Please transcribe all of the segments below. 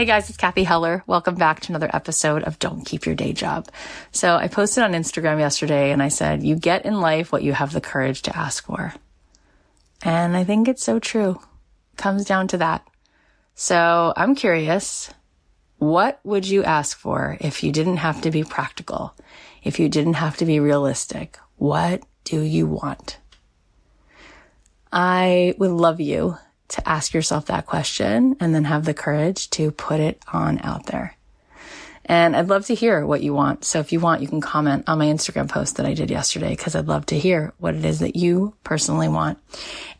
Hey guys, it's Cathy Heller. Welcome back to another episode of Don't Keep Your Day Job. So I posted on Instagram yesterday and I said, you get in life what you have the courage to ask for. And I think it's so true. It comes down to that. So I'm curious, what would you ask for if you didn't have to be practical? If you didn't have to be realistic? What do you want? I would love you to ask yourself that question and then have the courage to put it on out there. And I'd love to hear what you want. So if you want, you can comment on my Instagram post that I did yesterday because I'd love to hear what it is that you personally want.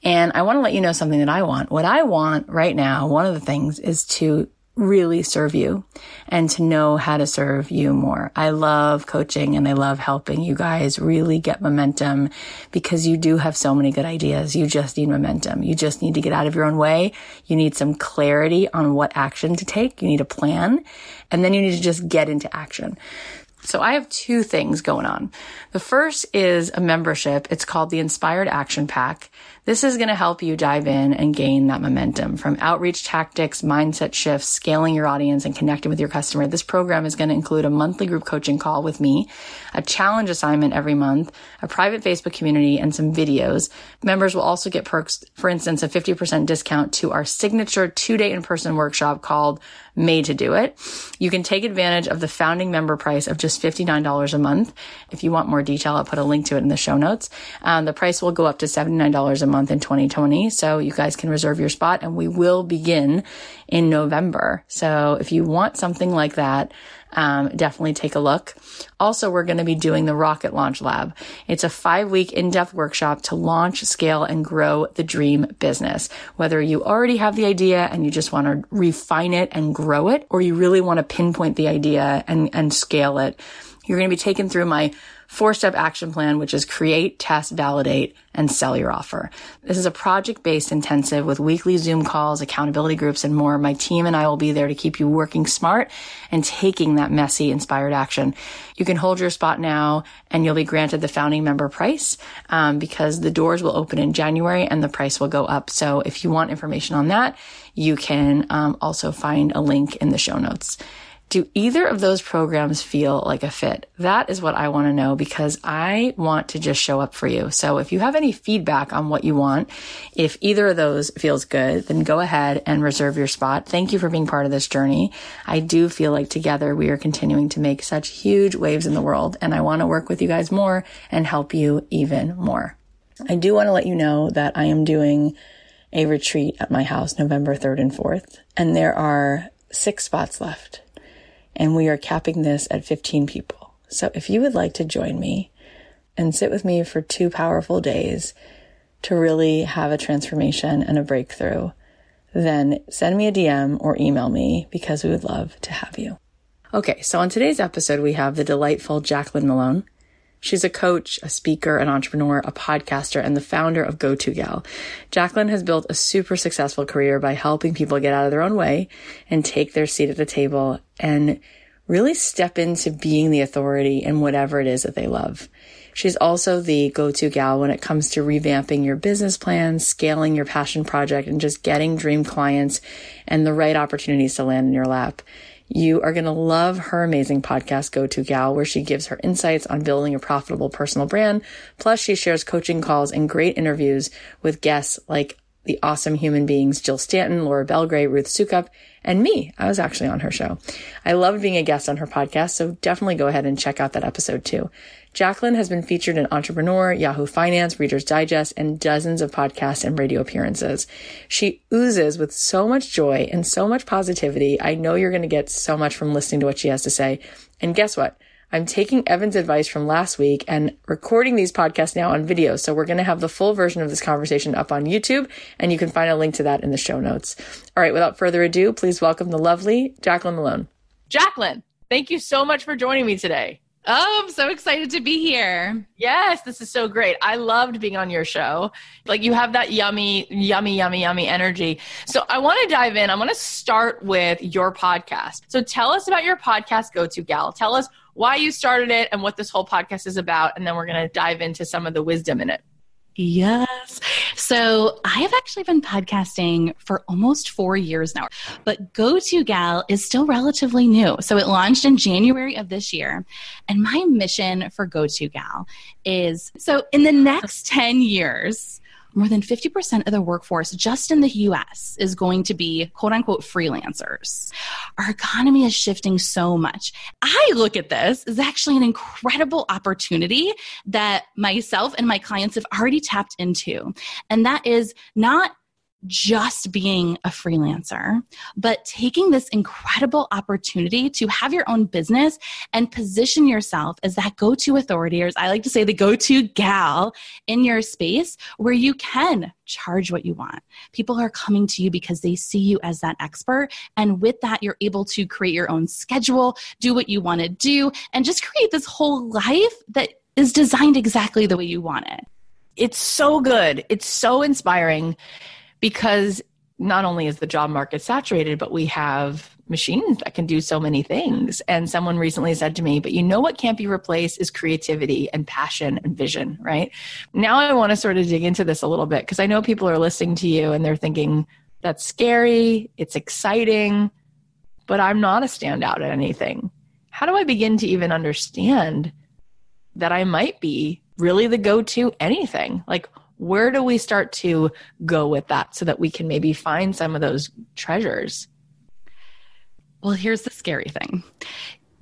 And I want to let you know something that I want. What I want right now, one of the things is to really serve you and to know how to serve you more. I love coaching and I love helping you guys really get momentum because you do have so many good ideas. You just need momentum. You just need to get out of your own way. You need some clarity on what action to take. You need a plan and then you need to just get into action. So I have two things going on. The first is a membership. It's called the Inspired Action Pack. This is going to help you dive in and gain that momentum from outreach tactics, mindset shifts, scaling your audience and connecting with your customer. This program is going to include a monthly group coaching call with me, a challenge assignment every month, a private Facebook community and some videos. Members will also get perks, for instance, a 50% discount to our signature two day in person workshop called made to do it. You can take advantage of the founding member price of just $59 a month. If you want more detail, I'll put a link to it in the show notes. Um, the price will go up to $79 a month in 2020. So you guys can reserve your spot and we will begin in November. So if you want something like that, um, definitely take a look. Also, we're going to be doing the Rocket Launch Lab. It's a five week in-depth workshop to launch, scale, and grow the dream business. Whether you already have the idea and you just want to refine it and grow it, or you really want to pinpoint the idea and, and scale it, you're going to be taken through my four step action plan, which is create, test, validate, and sell your offer. This is a project based intensive with weekly Zoom calls, accountability groups, and more. My team and I will be there to keep you working smart and taking that messy, inspired action. You can hold your spot now and you'll be granted the founding member price um, because the doors will open in January and the price will go up. So if you want information on that, you can um, also find a link in the show notes. Do either of those programs feel like a fit? That is what I want to know because I want to just show up for you. So if you have any feedback on what you want, if either of those feels good, then go ahead and reserve your spot. Thank you for being part of this journey. I do feel like together we are continuing to make such huge waves in the world and I want to work with you guys more and help you even more. I do want to let you know that I am doing a retreat at my house November 3rd and 4th, and there are six spots left and we are capping this at 15 people. So if you would like to join me and sit with me for two powerful days to really have a transformation and a breakthrough, then send me a DM or email me because we would love to have you. Okay, so on today's episode, we have the delightful Jaclyn Mellone. She's a coach, a speaker, an entrepreneur, a podcaster, and the founder of GoToGal. Jaclyn has built a super successful career by helping people get out of their own way and take their seat at the table and really step into being the authority in whatever it is that they love. She's also the go-to gal when it comes to revamping your business plans, scaling your passion project, and just getting dream clients and the right opportunities to land in your lap. You are going to love her amazing podcast, Go To Gal, where she gives her insights on building a profitable personal brand. Plus, she shares coaching calls and great interviews with guests like the awesome human beings Jill Stanton, Laura Belgray, Ruth Soukup, and me. I was actually on her show. I loved being a guest on her podcast, so definitely go ahead and check out that episode too. Jaclyn has been featured in Entrepreneur, Yahoo Finance, Reader's Digest, and dozens of podcasts and radio appearances. She oozes with so much joy and so much positivity. I know you're going to get so much from listening to what she has to say. And guess what? I'm taking Evan's advice from last week and recording these podcasts now on video. So we're going to have the full version of this conversation up on YouTube and you can find a link to that in the show notes. All right. Without further ado, please welcome the lovely Jaclyn Mellone. Jaclyn, thank you so much for joining me today. Oh, I'm so excited to be here. Yes, this is so great. I loved being on your show. Like you have that yummy, yummy, yummy, yummy energy. So I want to dive in. I want to start with your podcast. So tell us about your podcast, Go To Gal. Tell us why you started it and what this whole podcast is about. And then we're going to dive into some of the wisdom in it. Yes. So I have actually been podcasting for almost four years now, but Go To Gal is still relatively new. So it launched in January of this year. And my mission for Go To Gal is so in the next 10 years, more than 50% of the workforce just in the US is going to be quote unquote freelancers. Our economy is shifting so much. I look at this as actually an incredible opportunity that myself and my clients have already tapped into. And that is not just being a freelancer, but taking this incredible opportunity to have your own business and position yourself as that go to authority, or as I like to say, the go to gal in your space where you can charge what you want. People are coming to you because they see you as that expert. And with that, you're able to create your own schedule, do what you want to do, and just create this whole life that is designed exactly the way you want it. It's so good. It's so inspiring because not only is the job market saturated, but we have machines that can do so many things. And someone recently said to me, but you know what can't be replaced is creativity and passion and vision, right? Now I want to sort of dig into this a little bit because I know people are listening to you and they're thinking, that's scary, it's exciting, but I'm not a standout at anything. How do I begin to even understand that I might be really the go to anything? Like, where do we start to go with that so that we can maybe find some of those treasures? Well, here's the scary thing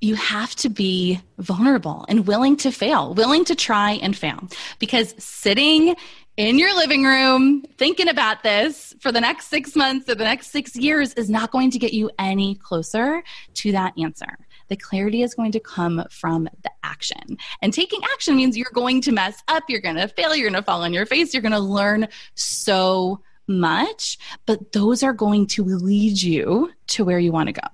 you have to be vulnerable and willing to fail, willing to try and fail. Because sitting in your living room thinking about this for the next six months or the next six years is not going to get you any closer to that answer the clarity is going to come from the action. And taking action means you're going to mess up, you're going to fail, you're going to fall on your face, you're going to learn so much, but those are going to lead you to where you want to go.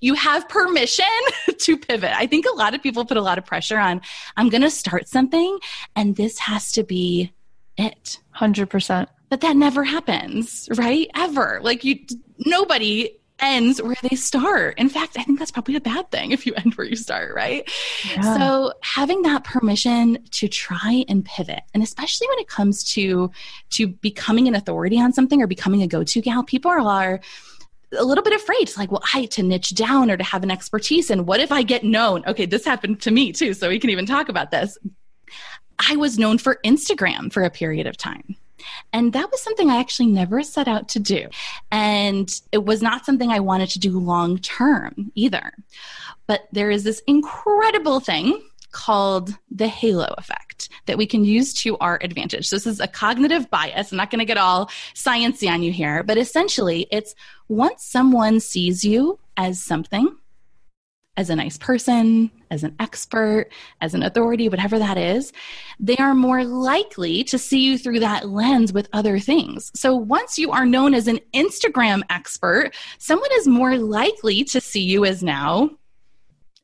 You have permission to pivot. I think a lot of people put a lot of pressure on, I'm going to start something and this has to be it. 100%. But that never happens, right? Ever. Like you, nobody ends where they start. In fact, I think that's probably a bad thing if you end where you start, right? Yeah. So having that permission to try and pivot, and especially when it comes to to becoming an authority on something or becoming a go-to gal, people are, are a little bit afraid. It's like, well, I to niche down or to have an expertise. And what if I get known? Okay, this happened to me too, so we can even talk about this. I was known for Instagram for a period of time. And that was something I actually never set out to do. And it was not something I wanted to do long term either. But there is this incredible thing called the halo effect that we can use to our advantage. This is a cognitive bias. I'm not going to get all sciencey on you here, but essentially it's once someone sees you as something, as a nice person, as an expert, as an authority, whatever that is, they are more likely to see you through that lens with other things. So once you are known as an Instagram expert, someone is more likely to see you as now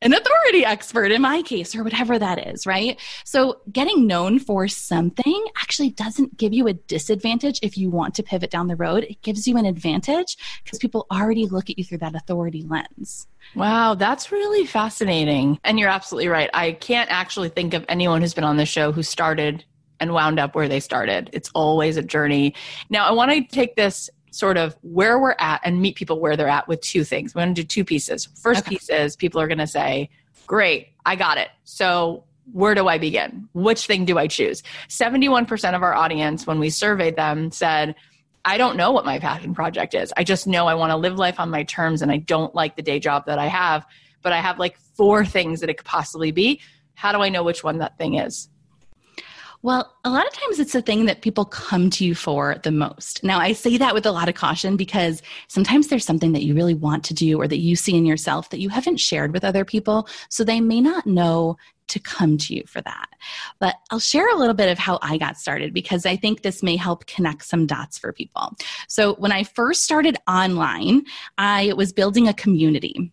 an authority expert in my case, or whatever that is, right? So, getting known for something actually doesn't give you a disadvantage if you want to pivot down the road. It gives you an advantage because people already look at you through that authority lens. Wow, that's really fascinating. And you're absolutely right. I can't actually think of anyone who's been on the show who started and wound up where they started. It's always a journey. Now, I want to take this sort of where we're at and meet people where they're at with two things. We're going to do two pieces. First okay. piece is people are going to say, Great, I got it. So, where do I begin? Which thing do I choose? 71% of our audience, when we surveyed them, said, I don't know what my passion project is. I just know I want to live life on my terms and I don't like the day job that I have, but I have like four things that it could possibly be. How do I know which one that thing is? Well, a lot of times it's the thing that people come to you for the most. Now, I say that with a lot of caution because sometimes there's something that you really want to do or that you see in yourself that you haven't shared with other people. So they may not know to come to you for that. But I'll share a little bit of how I got started because I think this may help connect some dots for people. So, when I first started online, I was building a community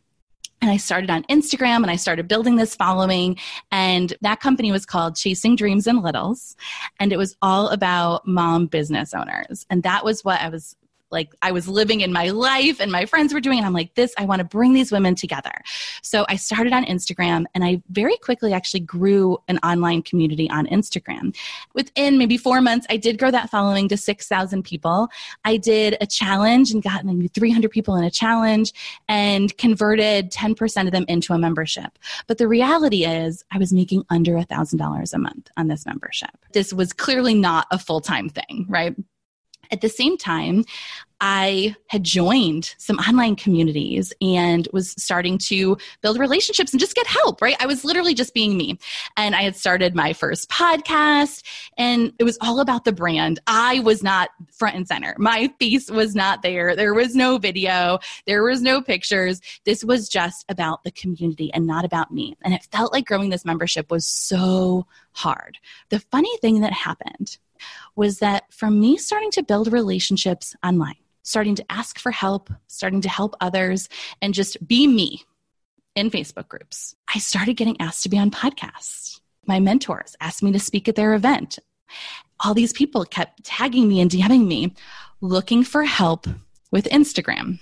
and I started on Instagram and I started building this following. And that company was called Chasing Dreams and Littles. And it was all about mom business owners. And that was what I was like I was living in my life and my friends were doing and I'm like this I want to bring these women together. So I started on Instagram and I very quickly actually grew an online community on Instagram. Within maybe 4 months I did grow that following to 6,000 people. I did a challenge and got maybe 300 people in a challenge and converted 10% of them into a membership. But the reality is I was making under $1,000 a month on this membership. This was clearly not a full-time thing, right? At the same time, I had joined some online communities and was starting to build relationships and just get help, right? I was literally just being me. And I had started my first podcast and it was all about the brand. I was not front and center. My face was not there. There was no video. There was no pictures. This was just about the community and not about me. And it felt like growing this membership was so hard. The funny thing that happened was that from me starting to build relationships online, starting to ask for help, starting to help others, and just be me in Facebook groups, I started getting asked to be on podcasts. My mentors asked me to speak at their event. All these people kept tagging me and DMing me looking for help with Instagram.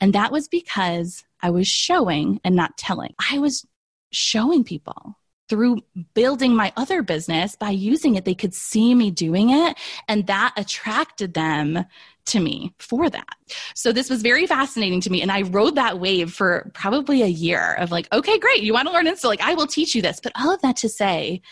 And that was because I was showing and not telling. I was showing people through building my other business by using it. They could see me doing it and that attracted them to me for that. So this was very fascinating to me and i rode that wave for probably a year of like okay great you want to learn insta like i will teach you this. But all of that to say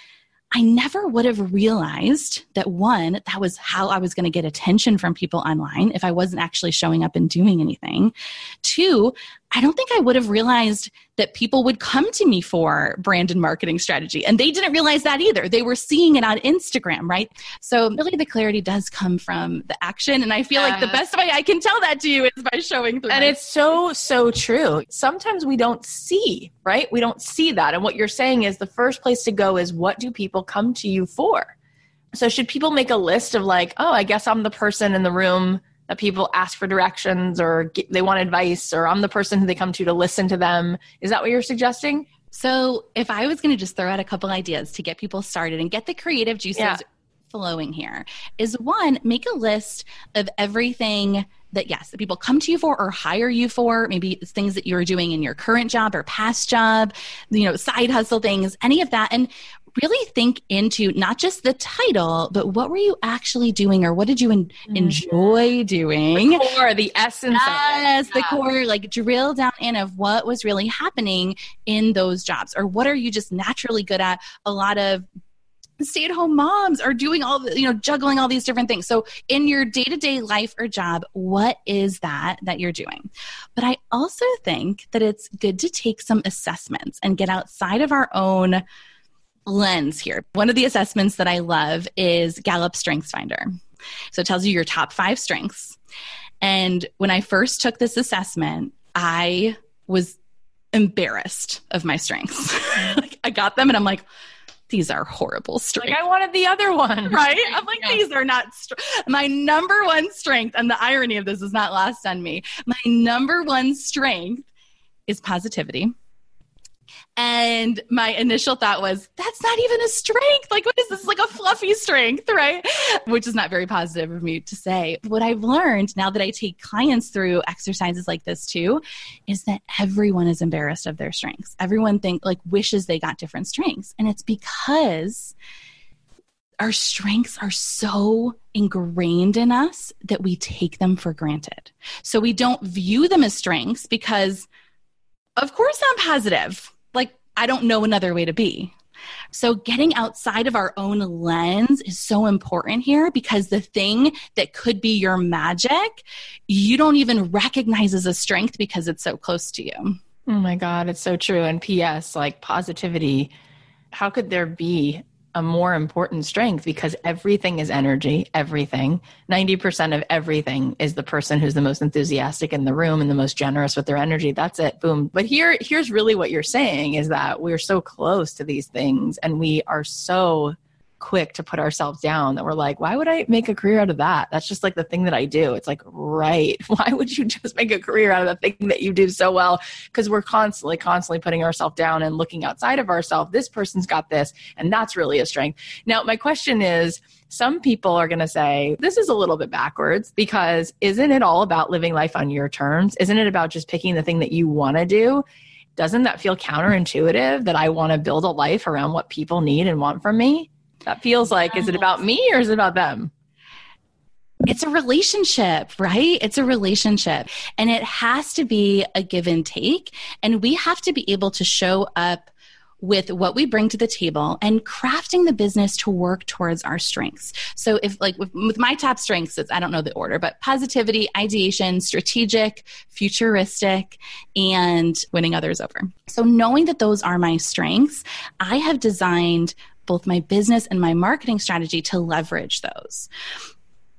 I never would have realized that one, that was how I was going to get attention from people online if I wasn't actually showing up and doing anything. Two, I don't think I would have realized that people would come to me for brand and marketing strategy. And they didn't realize that either. They were seeing it on Instagram, right? So, really, the clarity does come from the action. And I feel like the best way I can tell that to you is by showing through. And it's so, so true. Sometimes we don't see, right? We don't see that. And what you're saying is the first place to go is what do people come to you for? So, should people make a list of like, oh, I guess I'm the person in the room that people ask for directions or get, they want advice or I'm the person who they come to to listen to them. Is that what you're suggesting? So, if I was going to just throw out a couple ideas to get people started and get the creative juices yeah. flowing here, is one, make a list of everything that yes that people come to you for or hire you for maybe it's things that you're doing in your current job or past job you know side hustle things any of that and really think into not just the title, but what were you actually doing or what did you en- mm-hmm. enjoy doing? The core, the essence yes, the core, like drill down in of what was really happening in those jobs or what are you just naturally good at? A lot of stay at home moms are doing all the, you know, juggling all these different things. So in your day to day life or job, what is that that you're doing? But I also think that it's good to take some assessments and get outside of our own lens here. One of the assessments that I love is Gallup Strengths Finder. So it tells you your top five strengths. And when I first took this assessment, I was embarrassed of my strengths. like I got them and I'm like, these are horrible strengths. Like I wanted the other one. Right? I'm like, yeah. these are not str- my number one strength. And the irony of this is not lost on me. My number one strength is positivity. And my initial thought was, that's not even a strength. Like, what is this? Like a fluffy strength, right? Which is not very positive of me to say. What I've learned now that I take clients through exercises like this too is that everyone is embarrassed of their strengths. Everyone think like wishes they got different strengths. And it's because our strengths are so ingrained in us that we take them for granted. So we don't view them as strengths because of course I'm positive. I don't know another way to be. So, getting outside of our own lens is so important here because the thing that could be your magic, you don't even recognize as a strength because it's so close to you. Oh my God, it's so true. And P.S., like positivity, how could there be a more important strength because everything is energy, everything. 90% of everything is the person who's the most enthusiastic in the room and the most generous with their energy. That's it. Boom. But here here's really what you're saying is that we're so close to these things and we are so quick to put ourselves down that we're like, why would I make a career out of that? That's just like the thing that I do. It's like, right. Why would you just make a career out of the thing that you do so well? Because we're constantly, constantly putting ourselves down and looking outside of ourselves. This person's got this, and that's really a strength. Now, my question is, some people are going to say this is a little bit backwards because isn't it all about living life on your terms? Isn't it about just picking the thing that you want to do? Doesn't that feel counterintuitive that I want to build a life around what people need and want from me? That feels like, is it about me or is it about them? It's a relationship, right? It's a relationship. And it has to be a give and take. And we have to be able to show up with what we bring to the table and crafting the business to work towards our strengths. So if like with, with, my top strengths, it's I don't know the order, but positivity, ideation, strategic, futuristic, and winning others over. So knowing that those are my strengths, I have designed both my business and my marketing strategy to leverage those.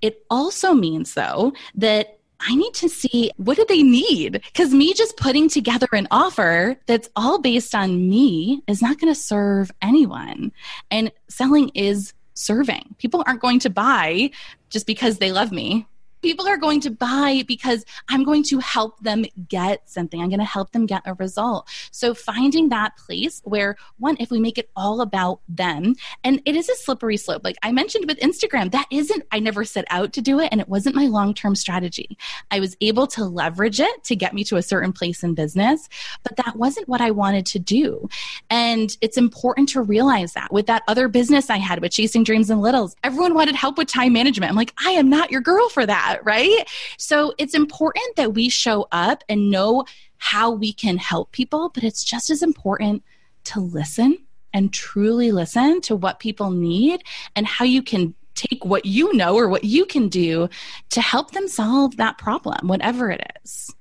It also means, though, that I need to see what do they need? Because me just putting together an offer that's all based on me is not going to serve anyone. And selling is serving. People aren't going to buy just because they love me people are going to buy because I'm going to help them get something. I'm going to help them get a result. So finding that place where one, if we make it all about them, and it is a slippery slope. Like I mentioned with Instagram, that isn't, I never set out to do it and it wasn't my long term strategy. I was able to leverage it to get me to a certain place in business, but that wasn't what I wanted to do. And it's important to realize that with that other business I had with Chasing Dreams and Littles, everyone wanted help with time management. I'm like, I am not your girl for that that, right? So it's important that we show up and know how we can help people, but it's just as important to listen and truly listen to what people need and how you can take what you know or what you can do to help them solve that problem, whatever it is.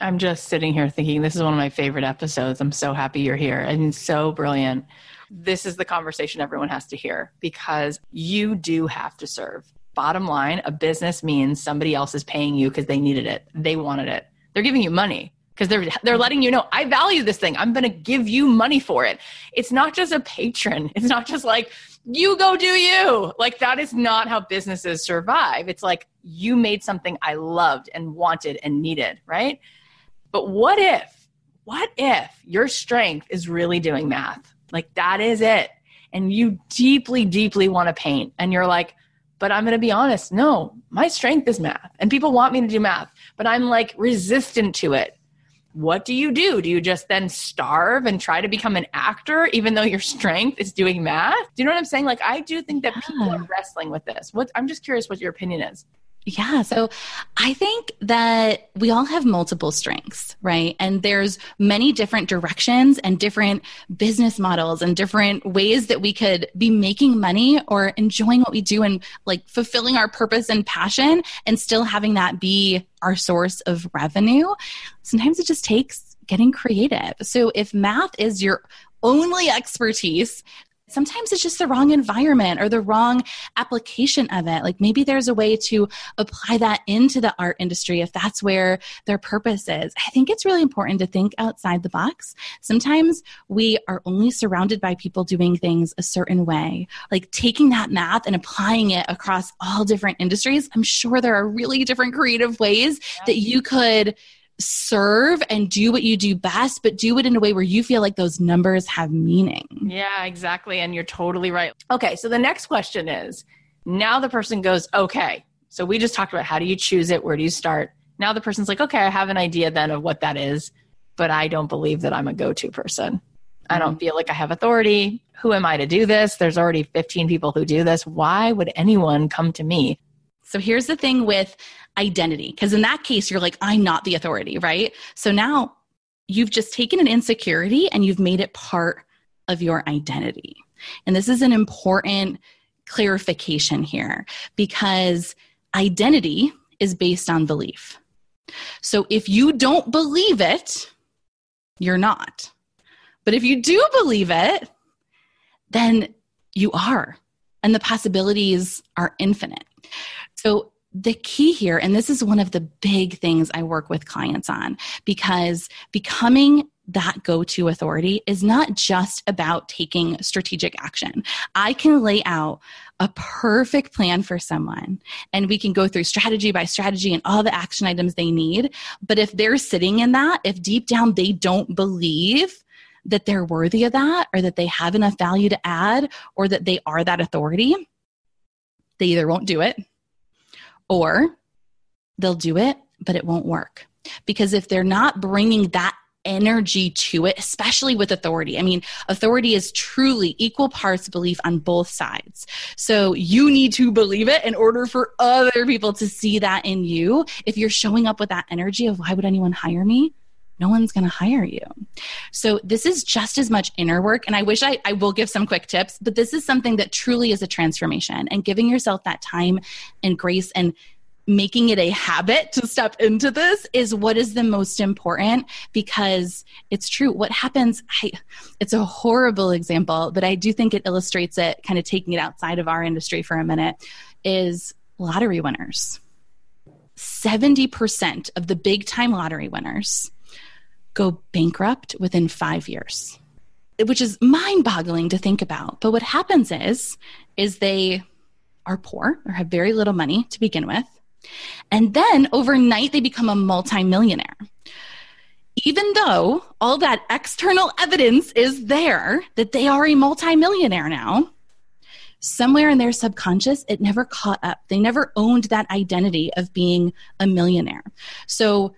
I'm just sitting here thinking this is one of my favorite episodes. I'm so happy you're here and so brilliant. This is the conversation everyone has to hear because you do have to serve bottom line, a business means somebody else is paying you because they needed it. They wanted it. They're giving you money because they're they're letting you know I value this thing. I'm going to give you money for it. It's not just a patron. It's not just like you go do you. Like that is not how businesses survive. It's like you made something I loved and wanted and needed, right? But what if what if your strength is really doing math? Like that is it. And you deeply deeply want to paint and you're like but I'm going to be honest. No, my strength is math and people want me to do math, but I'm like resistant to it. What do you do? Do you just then starve and try to become an actor even though your strength is doing math? Do you know what I'm saying? Like I do think that people are wrestling with this. What I'm just curious what your opinion is. Yeah. So I think that we all have multiple strengths, right? And there's many different directions and different business models and different ways that we could be making money or enjoying what we do and like fulfilling our purpose and passion and still having that be our source of revenue. Sometimes it just takes getting creative. So if math is your only expertise, sometimes it's just the wrong environment or the wrong application of it. Like maybe there's a way to apply that into the art industry if that's where their purpose is. I think it's really important to think outside the box. Sometimes we are only surrounded by people doing things a certain way. Like taking that math and applying it across all different industries. I'm sure there are really different creative ways that you could serve and do what you do best, but do it in a way where you feel like those numbers have meaning. Yeah, exactly. And you're totally right. Okay, so the next question is now the person goes, okay, so we just talked about how do you choose it? Where do you start? Now the person's like, okay, I have an idea then of what that is, but I don't believe that I'm a go to person. I don't mm-hmm. feel like I have authority. Who am I to do this? There's already 15 people who do this. Why would anyone come to me? So here's the thing with identity, because in that case, you're like, I'm not the authority, right? So now you've just taken an insecurity and you've made it part of your identity. And this is an important clarification here because identity is based on belief. So if you don't believe it, you're not. But if you do believe it, then you are. And the possibilities are infinite. So the key here, and this is one of the big things I work with clients on, because becoming that go to authority is not just about taking strategic action. I can lay out a perfect plan for someone and we can go through strategy by strategy and all the action items they need. But if they're sitting in that, if deep down they don't believe that they're worthy of that or that they have enough value to add or that they are that authority, they either won't do it or they'll do it, but it won't work. Because if they're not bringing that energy to it, especially with authority. I mean, authority is truly equal parts belief on both sides. So you need to believe it in order for other people to see that in you. If you're showing up with that energy of why would anyone hire me? No one's going to hire you. So, this is just as much inner work. And I wish I, I will give some quick tips, but this is something that truly is a transformation and giving yourself that time and grace and making it a habit to step into this is what is the most important because it's true what happens I, it's a horrible example but i do think it illustrates it kind of taking it outside of our industry for a minute is lottery winners 70% of the big time lottery winners go bankrupt within five years which is mind boggling to think about but what happens is is they are poor or have very little money to begin with and then overnight, they become a multimillionaire. Even though all that external evidence is there that they are a multimillionaire now, somewhere in their subconscious, it never caught up. They never owned that identity of being a millionaire. So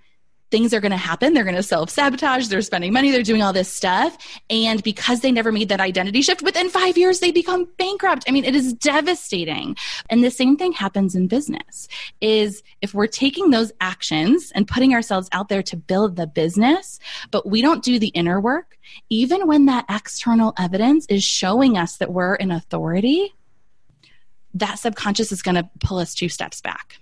things are going to happen. They're going to self sabotage. They're spending money. They're doing all this stuff. And because they never made that identity shift, within five years, they become bankrupt. I mean, it is devastating. And the same thing happens in business is if we're taking those actions and putting ourselves out there to build the business, but we don't do the inner work, even when that external evidence is showing us that we're an authority, that subconscious is going to pull us two steps back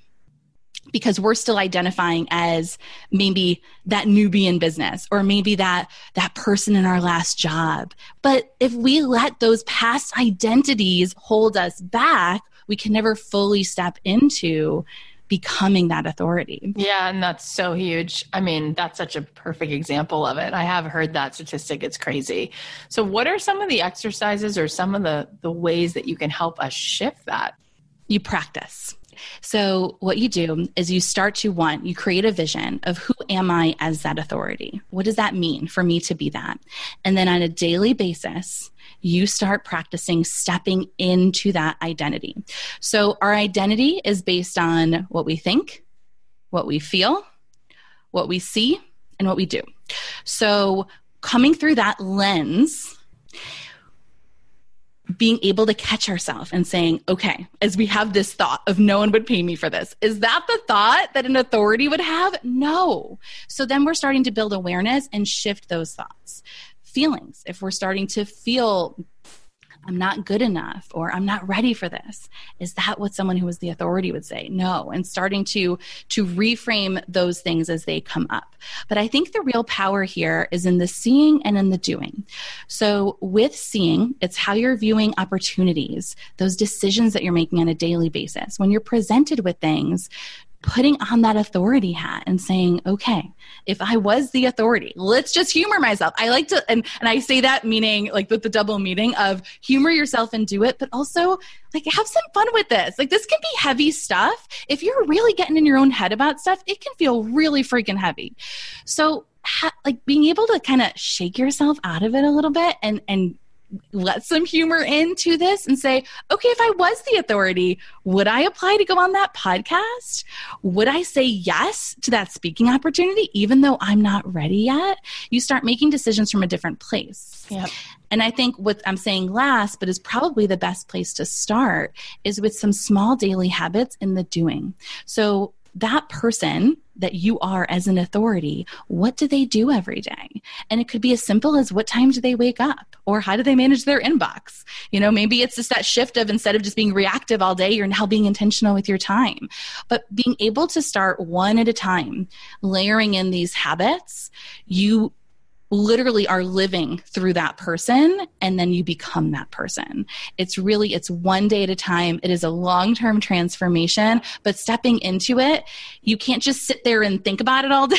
because we're still identifying as maybe that newbie in business or maybe that that person in our last job but if we let those past identities hold us back we can never fully step into becoming that authority. Yeah, and that's so huge. I mean, that's such a perfect example of it. I have heard that statistic. It's crazy. So what are some of the exercises or some of the the ways that you can help us shift that? You practice. So, what you do is you start to want, you create a vision of who am I as that authority? What does that mean for me to be that? And then on a daily basis, you start practicing stepping into that identity. So, our identity is based on what we think, what we feel, what we see, and what we do. So, coming through that lens, being able to catch ourselves and saying, okay, as we have this thought of no one would pay me for this, is that the thought that an authority would have? No. So then we're starting to build awareness and shift those thoughts. Feelings, if we're starting to feel I'm not good enough or I'm not ready for this. Is that what someone who is the authority would say? No. And starting to to reframe those things as they come up. But I think the real power here is in the seeing and in the doing. So with seeing, it's how you're viewing opportunities, those decisions that you're making on a daily basis. When you're presented with things, putting on that authority hat and saying, okay, if I was the authority, let's just humor myself. I like to, and, and I say that meaning like with the double meaning of humor yourself and do it, but also like have some fun with this. Like this can be heavy stuff. If you're really getting in your own head about stuff, it can feel really freaking heavy. So, ha- like being able to kind of shake yourself out of it a little bit and, and let some humor into this and say, okay, if I was the authority, would I apply to go on that podcast? Would I say yes to that speaking opportunity, even though I'm not ready yet? You start making decisions from a different place. Yep. And I think what I'm saying last, but is probably the best place to start, is with some small daily habits in the doing. So that person that you are as an authority, what do they do every day? And it could be as simple as what time do they wake up or how do they manage their inbox? You know, maybe it's just that shift of instead of just being reactive all day, you're now being intentional with your time. But being able to start one at a time, layering in these habits, you literally are living through that person and then you become that person. It's really it's one day at a time. It is a long-term transformation but stepping into it you can't just sit there and think about it all day.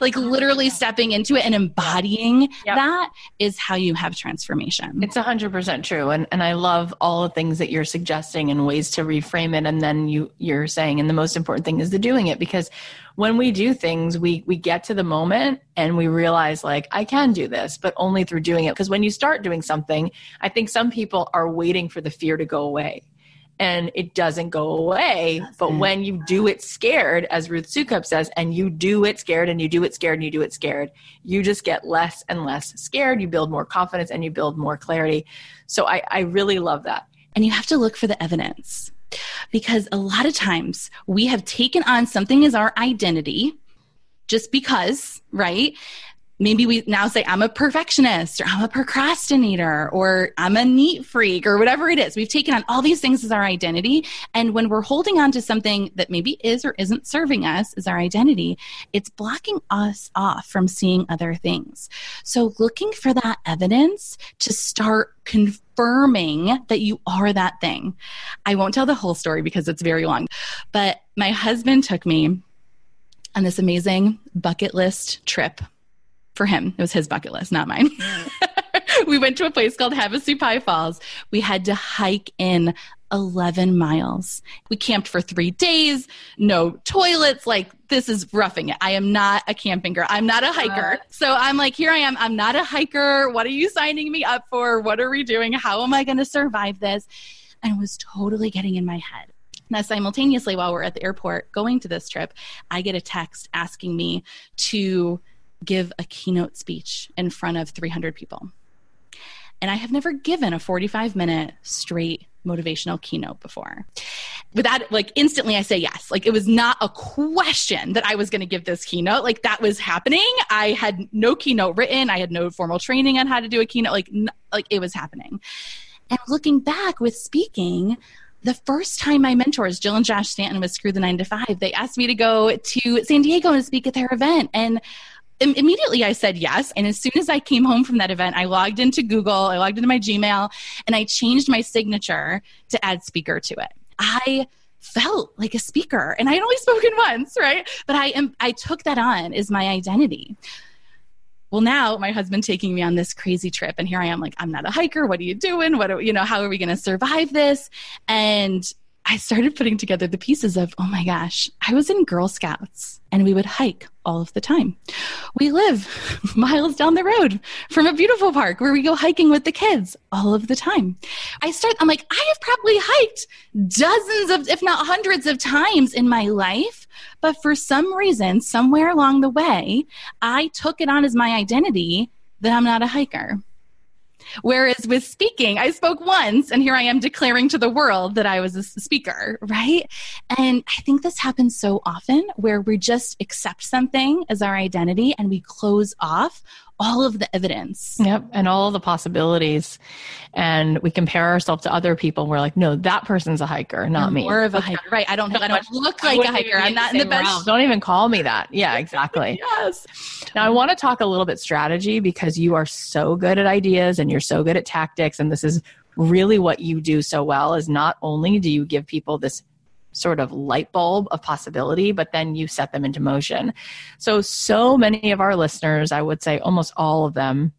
Like literally stepping into it and embodying yep. that is how you have transformation. It's 100% true and and i love all the things that you're suggesting and ways to reframe it and then you you're saying and the most important thing is the doing it because when we do things, we we get to the moment and we realize like I can do this, but only through doing it. Because when you start doing something, I think some people are waiting for the fear to go away. And it doesn't go away. That's but when you do it scared, as Ruth Soukup says, and you do it scared and you do it scared and you do it scared, you just get less and less scared. You build more confidence and you build more clarity. So I, I really love that. And you have to look for the evidence because a lot of times we have taken on something as our identity just because, right? Maybe we now say, I'm a perfectionist or I'm a procrastinator or I'm a neat freak or whatever it is. We've taken on all these things as our identity. And when we're holding on to something that maybe is or isn't serving us as our identity, it's blocking us off from seeing other things. So looking for that evidence to start confirming that you are that thing. I won't tell the whole story because it's very long, but my husband took me on this amazing bucket list trip for him. It was his bucket list, not mine. we went to a place called Havasupai Falls. We had to hike in 11 miles. We camped for three days, no toilets. Like, this is roughing it. I am not a camping girl. I'm not a hiker. So I'm like, here I am. I'm not a hiker. What are you signing me up for? What are we doing? How am I going to survive this? And it was totally getting in my head. Now, simultaneously, while we're at the airport going to this trip, I get a text asking me to give a keynote speech in front of 300 people. And I have never given a 45 minute straight motivational keynote before. With that, like instantly I say yes. Like it was not a question that I was going to give this keynote. Like that was happening. I had no keynote written. I had no formal training on how to do a keynote. Like, n- like it was happening. And looking back with speaking, the first time my mentors, Jill and Josh Stanton with Screw the Nine to Five, they asked me to go to San Diego and speak at their event. And immediately I said yes. And as soon as I came home from that event, I logged into Google, I logged into my Gmail, and I changed my signature to add speaker to it. I felt like a speaker and I had only spoken once, right? But I am I took that on as my identity. Well, now my husband taking me on this crazy trip, and here I am, like, I'm not a hiker. What are you doing? What, are, you know, how are we going to survive this? And I started putting together the pieces of, oh my gosh, I was in Girl Scouts and we would hike all of the time. We live miles down the road from a beautiful park where we go hiking with the kids all of the time. I start, I'm like, I have probably hiked dozens of, if not hundreds of times in my life. But for some reason, somewhere along the way, I took it on as my identity that I'm not a hiker. Whereas with speaking, I spoke once and here I am declaring to the world that I was a speaker, right? And I think this happens so often where we just accept something as our identity and we close off all of the evidence. Yep. And all the possibilities. And we compare ourselves to other people. We're like, no, that person's a hiker, not I'm me. More of a hiker. Right. I don't, I don't look like a hiker. I'm not in the best. Realm. Don't even call me that. Yeah, exactly. yes. Now I want to talk a little bit strategy because you are so good at ideas and you're so good at tactics. And this is really what you do so well is not only do you give people this sort of light bulb of possibility, but then you set them into motion. So, so many of our listeners, I would say almost all of them,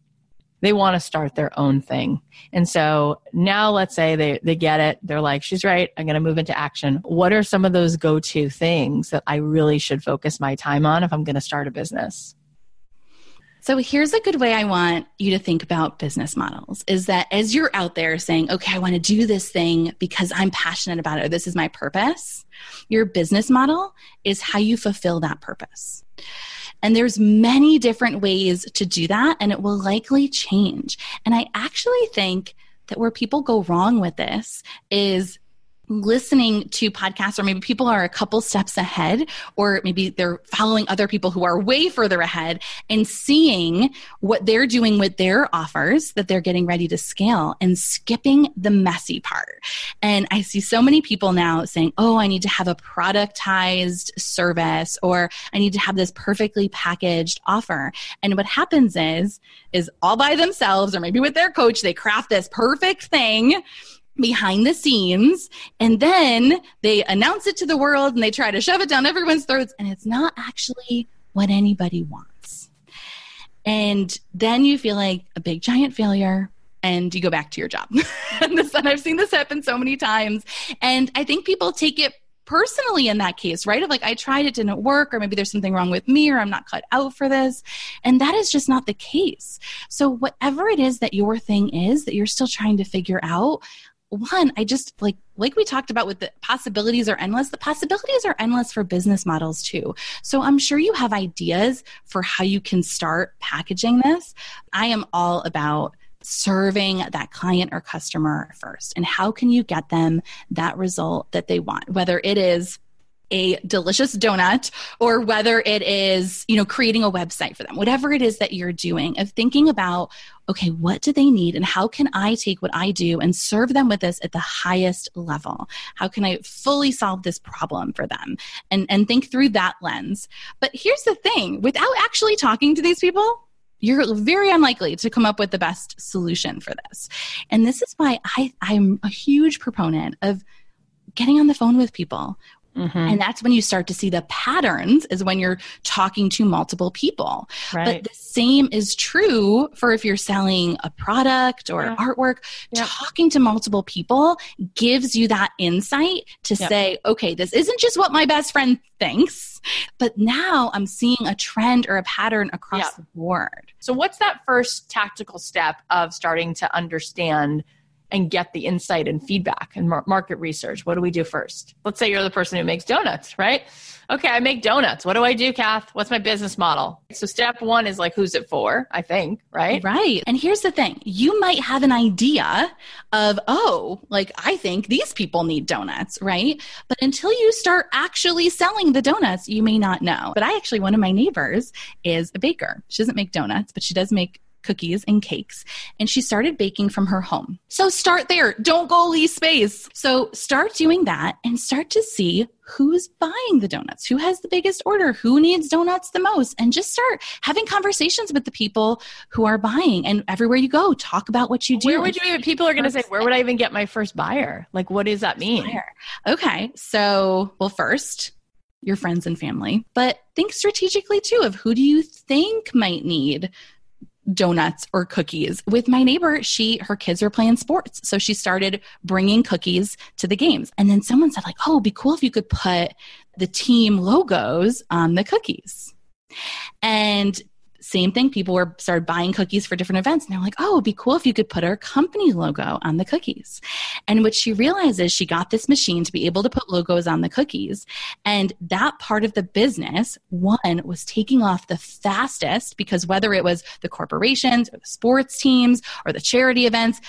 they want to start their own thing. And so now let's say they, they get it. They're like, she's right. I'm going to move into action. What are some of those go to things that I really should focus my time on if I'm going to start a business? So here's a good way I want you to think about business models is that as you're out there saying, okay, I want to do this thing because I'm passionate about it, or this is my purpose, your business model is how you fulfill that purpose. And there's many different ways to do that, and it will likely change. And I actually think that where people go wrong with this is listening to podcasts or maybe people are a couple steps ahead or maybe they're following other people who are way further ahead and seeing what they're doing with their offers that they're getting ready to scale and skipping the messy part. And I see so many people now saying, "Oh, I need to have a productized service or I need to have this perfectly packaged offer." And what happens is is all by themselves or maybe with their coach they craft this perfect thing behind the scenes and then they announce it to the world and they try to shove it down everyone's throats and it's not actually what anybody wants. And then you feel like a big giant failure and you go back to your job. and this, and I've seen this happen so many times. And I think people take it personally in that case, right? Of like, I tried, it didn't work, or maybe there's something wrong with me, or I'm not cut out for this. And that is just not the case. So, whatever it is that your thing is that you're still trying to figure out, one i just like like we talked about with the possibilities are endless the possibilities are endless for business models too. So i'm sure you have ideas for how you can start packaging this. I am all about serving that client or customer first and how can you get them that result that they want whether it is a delicious donut or whether it is, you know, creating a website for them, whatever it is that you're doing, of thinking about, okay, what do they need and how can I take what I do and serve them with this at the highest level? How can I fully solve this problem for them? And, and think through that lens. But here's the thing without actually talking to these people, you're very unlikely to come up with the best solution for this. And this is why I, I'm a huge proponent of getting on the phone with people Mm-hmm. And that's when you start to see the patterns, is when you're talking to multiple people. Right. But the same is true for if you're selling a product or yeah. artwork. Yeah. Talking to multiple people gives you that insight to yep. say, okay, this isn't just what my best friend thinks, but now I'm seeing a trend or a pattern across yep. the board. So, what's that first tactical step of starting to understand? And get the insight and feedback and market research. What do we do first? Let's say you're the person who makes donuts, right? Okay, I make donuts. What do I do, Kath? What's my business model? So step one is like, who's it for? I think, right? Right. And here's the thing you might have an idea of, oh, like, I think these people need donuts, right? But until you start actually selling the donuts, you may not know. But I actually, one of my neighbors is a baker. She doesn't make donuts, but she does make cookies and cakes and she started baking from her home. So start there. Don't go leave space. So start doing that and start to see who's buying the donuts, who has the biggest order, who needs donuts the most, and just start having conversations with the people who are buying. And everywhere you go, talk about what you do. Where would you even, people are going to say, where would I even get my first buyer? Like, what does that mean? Buyer. Okay. So, well, first, your friends and family, but think strategically too of who do you think might need donuts or cookies. With my neighbor, she her kids were playing sports, so she started bringing cookies to the games. And then someone said like, "Oh, it'd be cool if you could put the team logos on the cookies." And same thing people were started buying cookies for different events and they're like oh it'd be cool if you could put our company logo on the cookies and what she realizes she got this machine to be able to put logos on the cookies and that part of the business one was taking off the fastest because whether it was the corporations or the sports teams or the charity events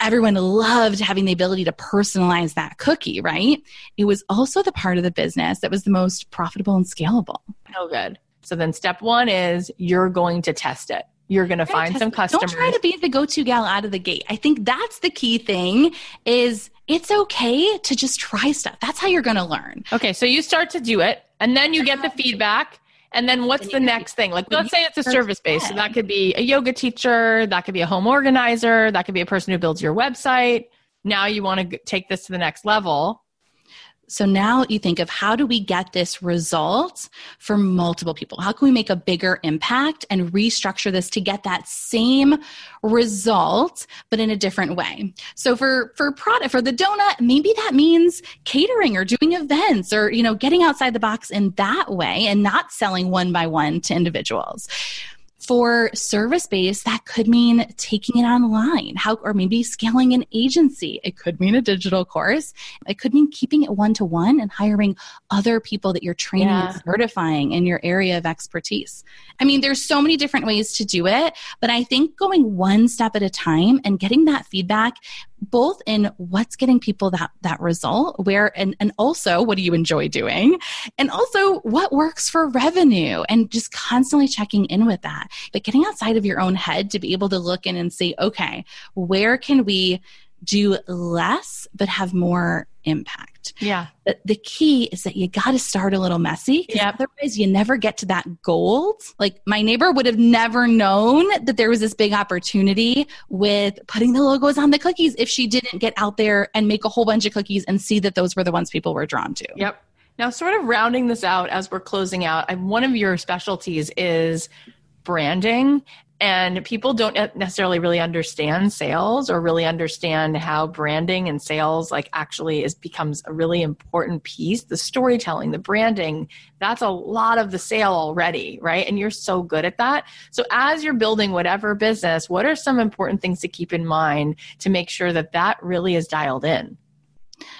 everyone loved having the ability to personalize that cookie, right? It was also the part of the business that was the most profitable and scalable. Oh, good. So then step one is you're going to test it. You're going to find some customers. Don't try to be the go-to gal out of the gate. I think that's the key thing is it's okay to just try stuff. That's how you're going to learn. Okay, so you start to do it and then you get the uh-huh. feedback and then what's the next thing? Like let's say it's a service base. So that could be a yoga teacher, that could be a home organizer, that could be a person who builds your website. Now you want to take this to the next level so now you think of how do we get this result for multiple people? How can we make a bigger impact and restructure this to get that same result, but in a different way? So for, for product, for the donut, maybe that means catering or doing events or, you know, getting outside the box in that way and not selling one by one to individuals for service based, that could mean taking it online, how, or maybe scaling an agency. It could mean a digital course. It could mean keeping it one to one and hiring other people that you're training yeah. and certifying in your area of expertise. I mean, there's so many different ways to do it, but I think going one step at a time and getting that feedback both in what's getting people that that result where and and also what do you enjoy doing? And also what works for revenue and just constantly checking in with that. But getting outside of your own head to be able to look in and say okay where can we do less but have more impact. Yeah. But the key is that you got to start a little messy. Yeah. Otherwise, you never get to that gold. Like my neighbor would have never known that there was this big opportunity with putting the logos on the cookies if she didn't get out there and make a whole bunch of cookies and see that those were the ones people were drawn to. Yep. Now, sort of rounding this out as we're closing out, one of your specialties is branding and people don't necessarily really understand sales or really understand how branding and sales like actually is becomes a really important piece. The storytelling the branding that's a lot of the sale already right? And you're so good at that. So as you're building whatever business what are some important things to keep in mind to make sure that that really is dialed in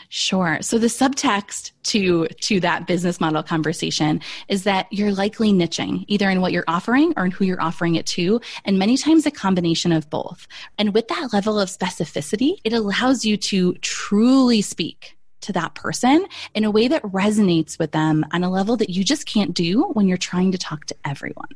Sure. So the subtext to to that business model conversation is that you're likely niching either in what you're offering or in who you're offering it to, and many times a combination of both. And with that level of specificity, it allows you to truly speak to that person in a way that resonates with them on a level that you just can't do when you're trying to talk to everyone.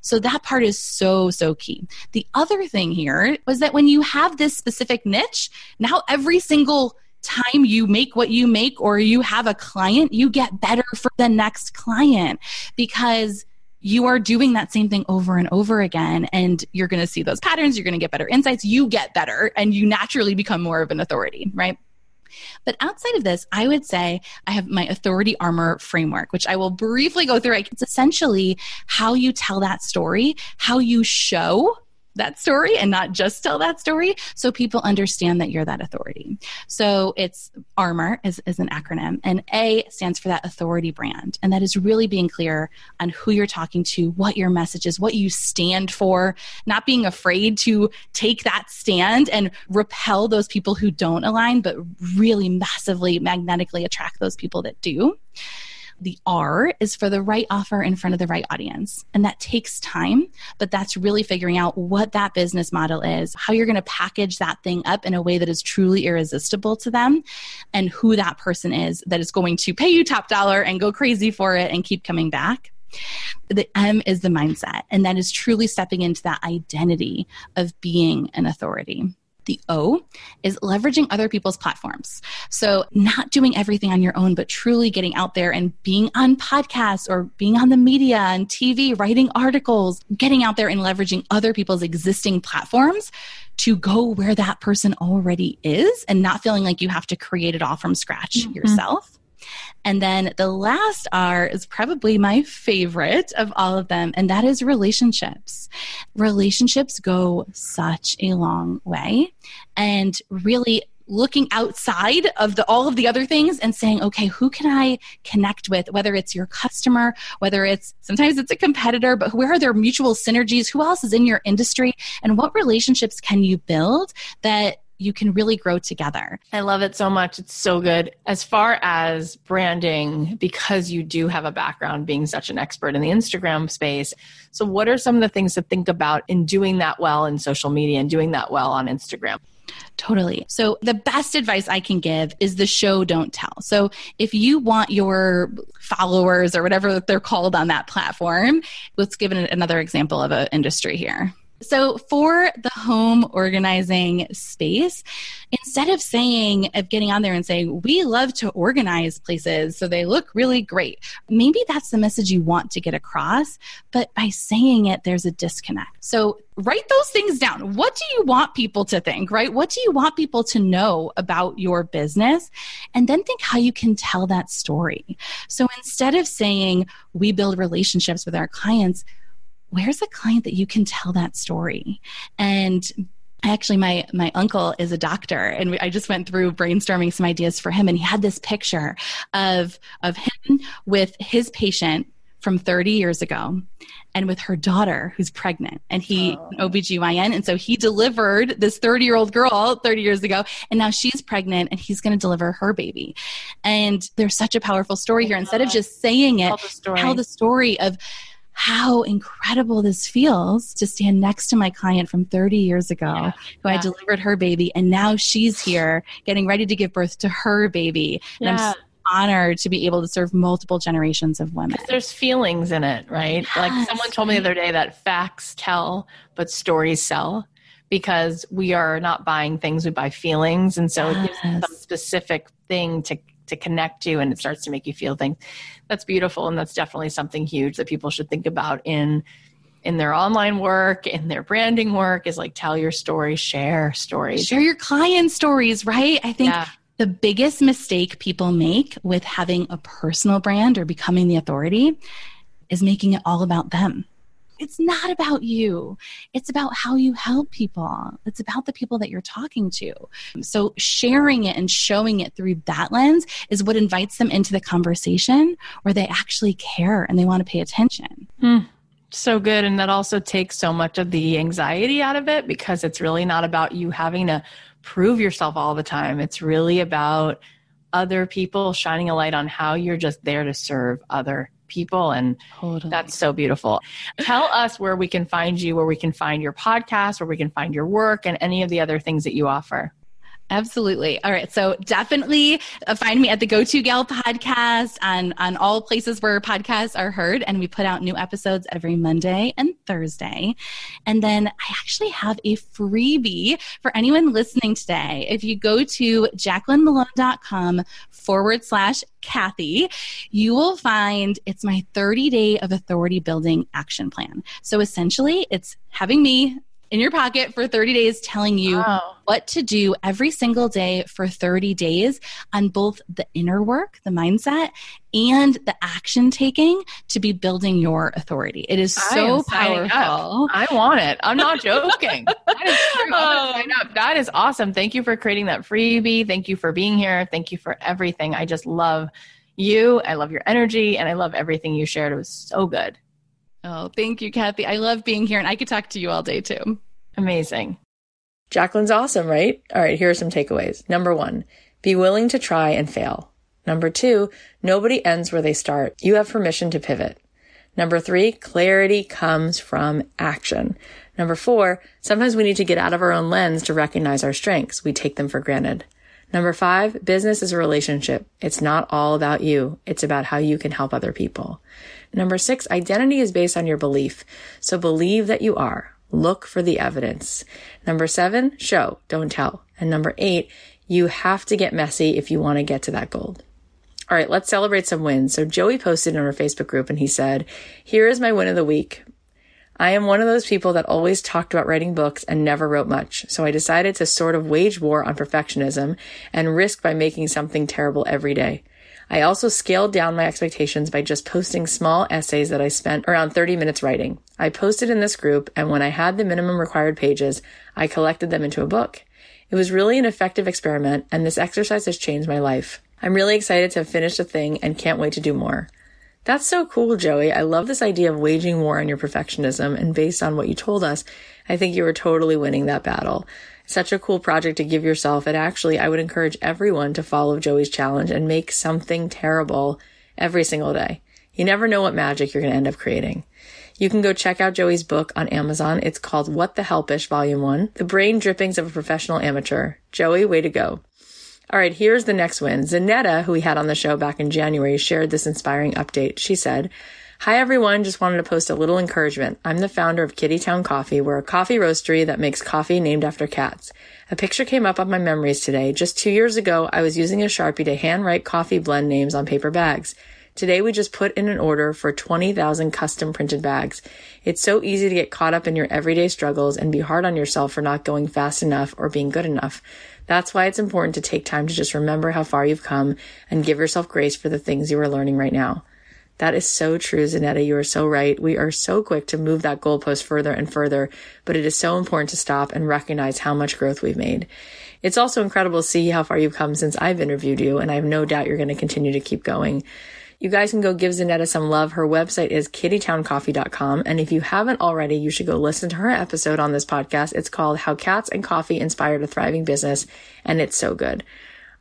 So that part is so, so key. The other thing here was that when you have this specific niche, now every single time you make what you make or you have a client, you get better for the next client because you are doing that same thing over and over again and you're going to see those patterns you're going to get better insights you get better and you naturally become more of an authority right but outside of this, I would say I have my authority armor framework, which I will briefly go through. It's essentially how you tell that story, how you show that story and not just tell that story so people understand that you're that authority. So it's ARMOR is, is an acronym and A stands for that authority brand. And that is really being clear on who you're talking to, what your message is, what you stand for, not being afraid to take that stand and repel those people who don't align, but really massively magnetically attract those people that do. The R is for the right offer in front of the right audience. And that takes time, but that's really figuring out what that business model is, how you're going to package that thing up in a way that is truly irresistible to them, and who that person is that is going to pay you top dollar and go crazy for it and keep coming back. The M is the mindset, and that is truly stepping into that identity of being an authority. The O is leveraging other people's platforms. So, not doing everything on your own, but truly getting out there and being on podcasts or being on the media and TV, writing articles, getting out there and leveraging other people's existing platforms to go where that person already is and not feeling like you have to create it all from scratch mm-hmm. yourself. And then the last R is probably my favorite of all of them, and that is relationships. Relationships go such a long way. And really, looking outside of the all of the other things and saying okay who can i connect with whether it's your customer whether it's sometimes it's a competitor but where are their mutual synergies who else is in your industry and what relationships can you build that you can really grow together. I love it so much. It's so good. As far as branding, because you do have a background being such an expert in the Instagram space. So, what are some of the things to think about in doing that well in social media and doing that well on Instagram? Totally. So, the best advice I can give is the show, don't tell. So, if you want your followers or whatever they're called on that platform, let's give another example of an industry here. So, for the home organizing space, instead of saying, of getting on there and saying, we love to organize places so they look really great, maybe that's the message you want to get across. But by saying it, there's a disconnect. So, write those things down. What do you want people to think, right? What do you want people to know about your business? And then think how you can tell that story. So, instead of saying, we build relationships with our clients, where's a client that you can tell that story? And actually my my uncle is a doctor and we, i just went through brainstorming some ideas for him and he had this picture of of him with his patient from 30 years ago and with her daughter who's pregnant and he oh. OBGYN and so he delivered this 30 year old girl 30 years ago and now she's pregnant and he's going to deliver her baby and there's such a powerful story oh here instead of just saying it tell the story, tell the story of how incredible this feels to stand next to my client from 30 years ago yeah. who yeah. I delivered her baby and now she's here getting ready to give birth to her baby. And yeah. I'm honored to be able to serve multiple generations of women. There's feelings in it, right? Yes, like someone told me the other day that facts tell, but stories sell because we are not buying things, we buy feelings. And so yes. it gives some specific thing to to connect to and it starts to make you feel things. That's beautiful and that's definitely something huge that people should think about in in their online work, in their branding work is like tell your story, share stories. Share your client stories, right? I think yeah. the biggest mistake people make with having a personal brand or becoming the authority is making it all about them it's not about you. It's about how you help people. It's about the people that you're talking to. So sharing it and showing it through that lens is what invites them into the conversation where they actually care and they want to pay attention. Hmm. So good. And that also takes so much of the anxiety out of it because it's really not about you having to prove yourself all the time. It's really about other people shining a light on how you're just there to serve other people and totally. that's so beautiful tell us where we can find you where we can find your podcast where we can find your work and any of the other things that you offer Absolutely. All right. So definitely uh, find me at the Go To Gal podcast on, on all places where podcasts are heard. And we put out new episodes every Monday and Thursday. And then I actually have a freebie for anyone listening today. If you go to jaclynmellone.com forward slash Cathy, you will find it's my 30 day of authority building action plan. So essentially, it's having me in your pocket for 30 days telling you wow. what to do every single day for 30 days on both the inner work, the mindset, and the action taking to be building your authority. It is so powerful. I want it. I'm not joking. that, is oh. that is awesome. Thank you for creating that freebie. Thank you for being here. Thank you for everything. I just love you. I love your energy and I love everything you shared. It was so good. Oh, thank you, Cathy. I love being here and I could talk to you all day too. Amazing. Jaclyn's awesome, right? All right, here are some takeaways. Number one, be willing to try and fail. Number two, nobody ends where they start. You have permission to pivot. Number three, clarity comes from action. Number four, sometimes we need to get out of our own lens to recognize our strengths. We take them for granted. Number five, business is a relationship. It's not all about you. It's about how you can help other people. Number six, identity is based on your belief. So believe that you are. Look for the evidence. Number seven, show, don't tell. And number eight, you have to get messy if you want to get to that goal. All right, let's celebrate some wins. So Joey posted in our Facebook group and he said, here is my win of the week. I am one of those people that always talked about writing books and never wrote much. So I decided to sort of wage war on perfectionism and risk by making something terrible every day. I also scaled down my expectations by just posting small essays that I spent around 30 minutes writing. I posted in this group, and when I had the minimum required pages, I collected them into a book. It was really an effective experiment, and this exercise has changed my life. I'm really excited to have finished the thing and can't wait to do more. That's so cool, Joey. I love this idea of waging war on your perfectionism, and based on what you told us, I think you were totally winning that battle such a cool project to give yourself. And actually, I would encourage everyone to follow Joey's challenge and make something terrible every single day. You never know what magic you're going to end up creating. You can go check out Joey's book on Amazon. It's called What the Helpish Volume 1 The Brain Drippings of a Professional Amateur. Joey, way to go. All right, here's the next win. Zanetta, who we had on the show back in January, shared this inspiring update. She said, Hi everyone, just wanted to post a little encouragement. I'm the founder of Kittytown Coffee. We're a coffee roastery that makes coffee named after cats. A picture came up on my memories today. Just two years ago, I was using a Sharpie to handwrite coffee blend names on paper bags. Today we just put in an order for 20,000 custom printed bags. It's so easy to get caught up in your everyday struggles and be hard on yourself for not going fast enough or being good enough. That's why it's important to take time to just remember how far you've come and give yourself grace for the things you are learning right now. That is so true, Zanetta. You are so right. We are so quick to move that goalpost further and further, but it is so important to stop and recognize how much growth we've made. It's also incredible to see how far you've come since I've interviewed you, and I have no doubt you're going to continue to keep going. You guys can go give Zanetta some love. Her website is kittytowncoffee.com. And if you haven't already, you should go listen to her episode on this podcast. It's called How Cats and Coffee Inspired a Thriving Business. And it's so good.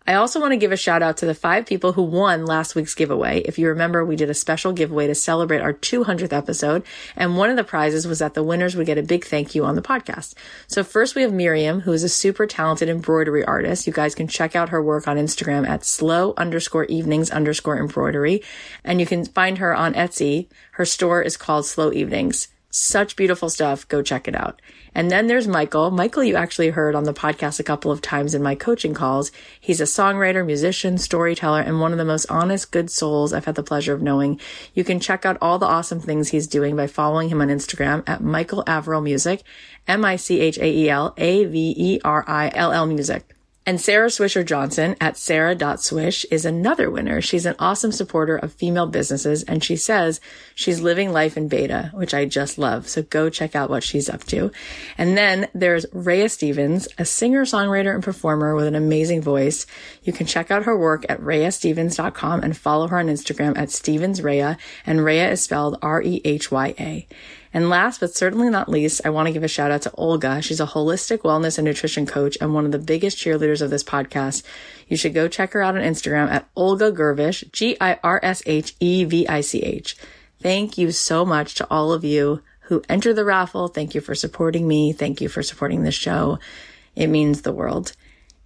I also want to give a shout out to the five people who won last week's giveaway. If you remember, we did a special giveaway to celebrate our 200th episode, and one of the prizes was that the winners would get a big thank you on the podcast. So first we have Miriam, who is a super talented embroidery artist. You guys can check out her work on Instagram at slow underscore evenings underscore embroidery, and you can find her on Etsy. Her store is called Slow Evenings. Such beautiful stuff. Go check it out. And then there's Michael. Michael, you actually heard on the podcast a couple of times in my coaching calls. He's a songwriter, musician, storyteller, and one of the most honest, good souls I've had the pleasure of knowing. You can check out all the awesome things he's doing by following him on Instagram at Michael Averill Music, M-I-C-H-A-E-L-A-V-E-R-I-L-L Music. And Sarah Swisher Johnson at sarah.swish is another winner. She's an awesome supporter of female businesses and she says she's living life in beta, which I just love. So go check out what she's up to. And then there's Rhea Stevens, a singer, songwriter, and performer with an amazing voice. You can check out her work at rheastevens.com and follow her on Instagram at Stevens Rhea. And Rhea is spelled R-E-H-Y-A. And last but certainly not least, I want to give a shout out to Olga. She's a holistic wellness and nutrition coach and one of the biggest cheerleaders of this podcast. You should go check her out on Instagram at Olga Girshevich, G-I-R-S-H-E-V-I-C-H. Thank you so much to all of you who entered the raffle. Thank you for supporting me. Thank you for supporting this show. It means the world.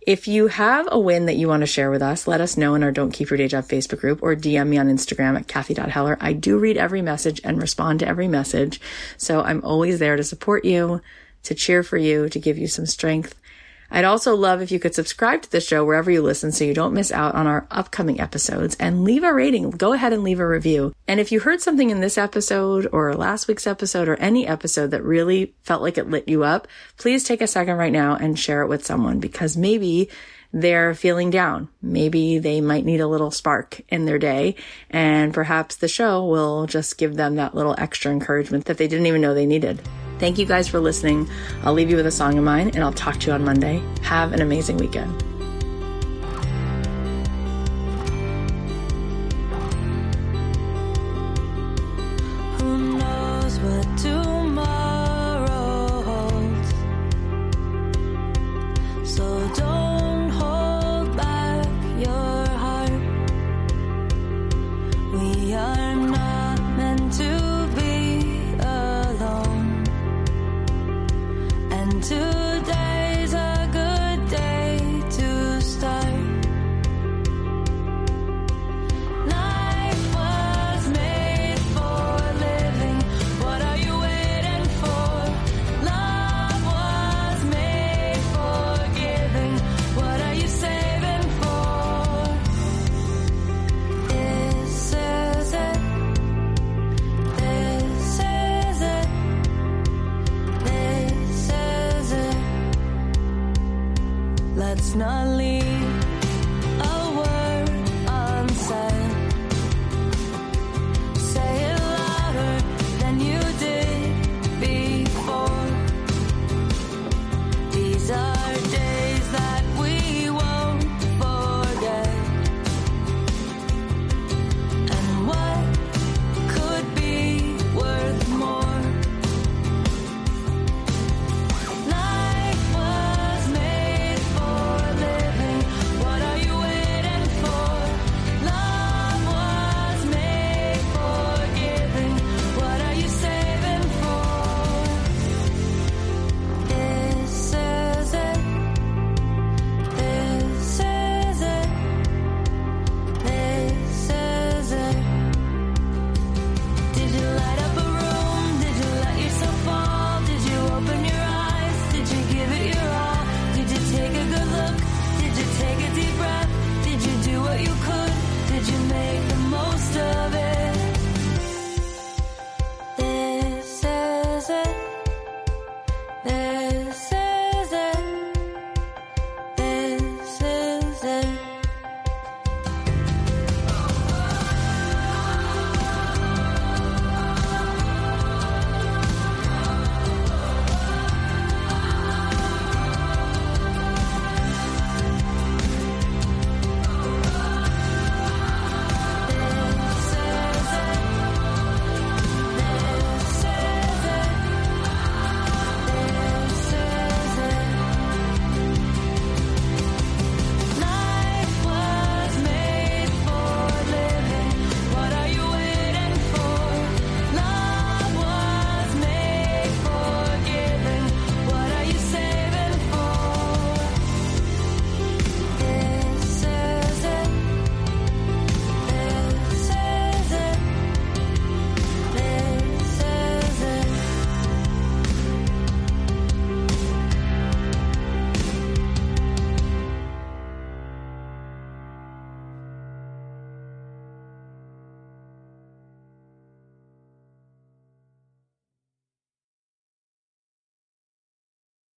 If you have a win that you want to share with us, let us know in our Don't Keep Your Day Job Facebook group or DM me on Instagram at Cathy.Heller. I do read every message and respond to every message. So I'm always there to support you, to cheer for you, to give you some strength. I'd also love if you could subscribe to the show wherever you listen so you don't miss out on our upcoming episodes and leave a rating. Go ahead and leave a review. And if you heard something in this episode or last week's episode or any episode that really felt like it lit you up, please take a second right now and share it with someone because maybe they're feeling down. Maybe they might need a little spark in their day and perhaps the show will just give them that little extra encouragement that they didn't even know they needed. Thank you guys for listening. I'll leave you with a song of mine and I'll talk to you on Monday. Have an amazing weekend. Who knows what tomorrow holds? So don't hold back your heart. We are not meant to